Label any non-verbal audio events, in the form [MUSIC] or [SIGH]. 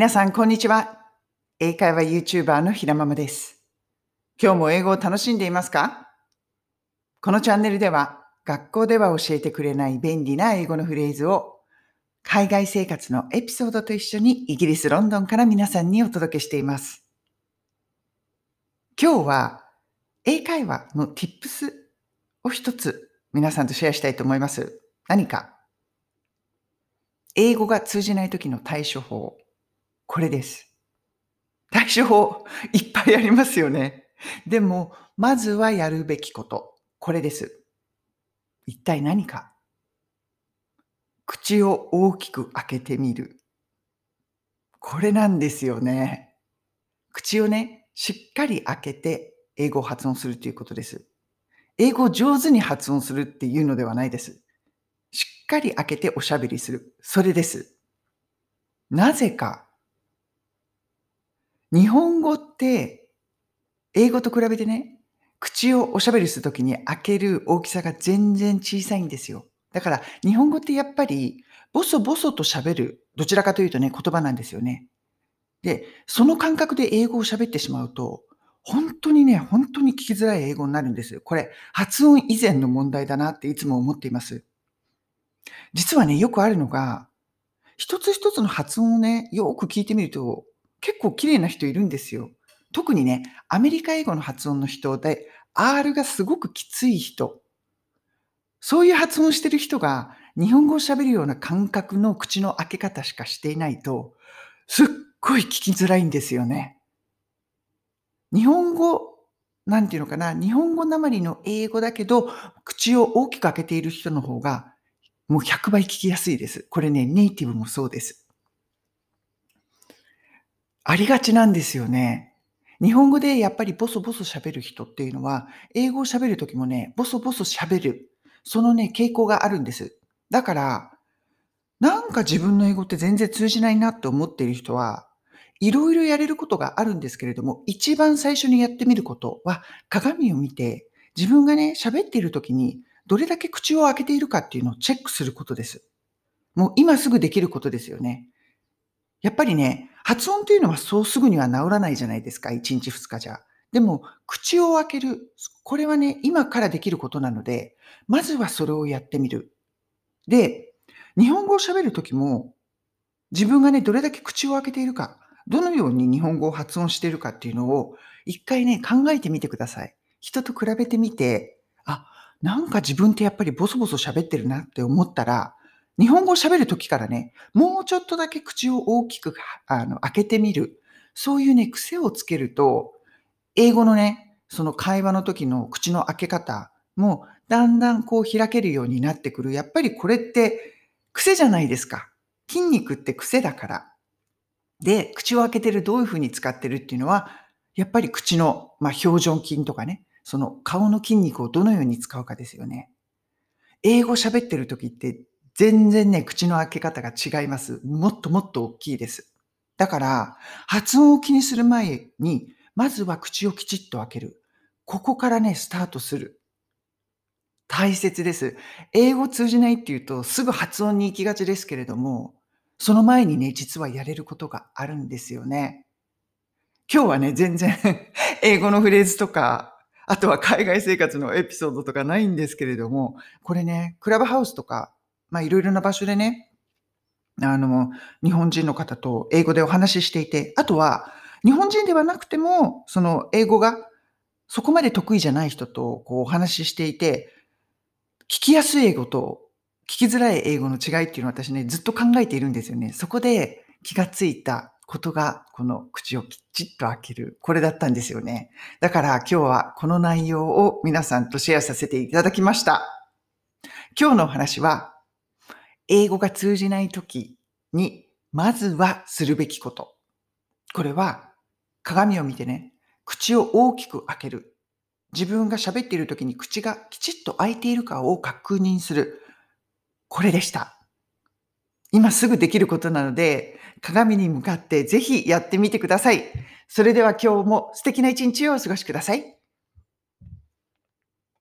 皆さん、こんにちは。英会話 YouTuber のひらままです。今日も英語を楽しんでいますか？このチャンネルでは、学校では教えてくれない便利な英語のフレーズを、海外生活のエピソードと一緒にイギリス・ロンドンから皆さんにお届けしています。今日は、英会話の Tips を一つ皆さんとシェアしたいと思います。何か？英語が通じない時の対処法。これです。対処法いっぱいありますよね。でも、まずはやるべきこと。これです。一体何か口を大きく開けてみる。これなんですよね。口をね、しっかり開けて英語を発音するということです。英語を上手に発音するっていうのではないです。しっかり開けておしゃべりする。それです。なぜか、日本語って英語と比べてね、口をおしゃべりするときに開ける大きさが全然小さいんですよ。だから日本語ってやっぱりボソボソと喋る、どちらかというとね、言葉なんですよね。で、その感覚で英語を喋ってしまうと、本当にね、本当に聞きづらい英語になるんです。これ、発音以前の問題だなっていつも思っています。実はね、よくあるのが、一つ一つの発音をね、よく聞いてみると、結構綺麗な人いるんですよ。特にね、アメリカ英語の発音の人で、R がすごくきつい人。そういう発音してる人が、日本語を喋るような感覚の口の開け方しかしていないと、すっごい聞きづらいんですよね。日本語、なんていうのかな、日本語なまりの英語だけど、口を大きく開けている人の方が、もう100倍聞きやすいです。これね、ネイティブもそうです。ありがちなんですよね。日本語でやっぱりボソボソ喋る人っていうのは、英語を喋るときもね、ボソボソ喋る。そのね、傾向があるんです。だから、なんか自分の英語って全然通じないなって思っている人は、いろいろやれることがあるんですけれども、一番最初にやってみることは、鏡を見て、自分がね、喋っている時に、どれだけ口を開けているかっていうのをチェックすることです。もう今すぐできることですよね。やっぱりね、発音っていうのはそうすぐには治らないじゃないですか。1日2日じゃ。でも、口を開ける。これはね、今からできることなので、まずはそれをやってみる。で、日本語を喋るときも、自分がね、どれだけ口を開けているか、どのように日本語を発音しているかっていうのを、一回ね、考えてみてください。人と比べてみて、あ、なんか自分ってやっぱりボソボソ喋ってるなって思ったら、日本語を喋るときからね、もうちょっとだけ口を大きくあの開けてみる。そういうね、癖をつけると、英語のね、その会話の時の口の開け方もだんだんこう開けるようになってくる。やっぱりこれって癖じゃないですか。筋肉って癖だから。で、口を開けてるどういうふうに使ってるっていうのは、やっぱり口の、まあ、表情筋とかね、その顔の筋肉をどのように使うかですよね。英語喋ってる時って全然ね、口の開け方が違います。もっともっと大きいです。だから、発音を気にする前に、まずは口をきちっと開ける。ここからね、スタートする。大切です。英語通じないっていうと、すぐ発音に行きがちですけれども、その前にね、実はやれることがあるんですよね。今日はね、全然 [LAUGHS] 英語のフレーズとか、あとは海外生活のエピソードとかないんですけれども、これね、クラブハウスとか、まあいろいろな場所でね、あの、日本人の方と英語でお話ししていて、あとは、日本人ではなくても、その英語がそこまで得意じゃない人とこうお話ししていて、聞きやすい英語と聞きづらい英語の違いっていうのを私ね、ずっと考えているんですよね。そこで気がついたことが、この口をきちっと開ける。これだったんですよね。だから今日はこの内容を皆さんとシェアさせていただきました。今日のお話は、英語が通じない時に、まずはするべきこと。これは、鏡を見てね、口を大きく開ける。自分が喋っている時に口がきちっと開いているかを確認する。これでした。今すぐできることなので、鏡に向かってぜひやってみてください。それでは今日も素敵な一日をお過ごしください。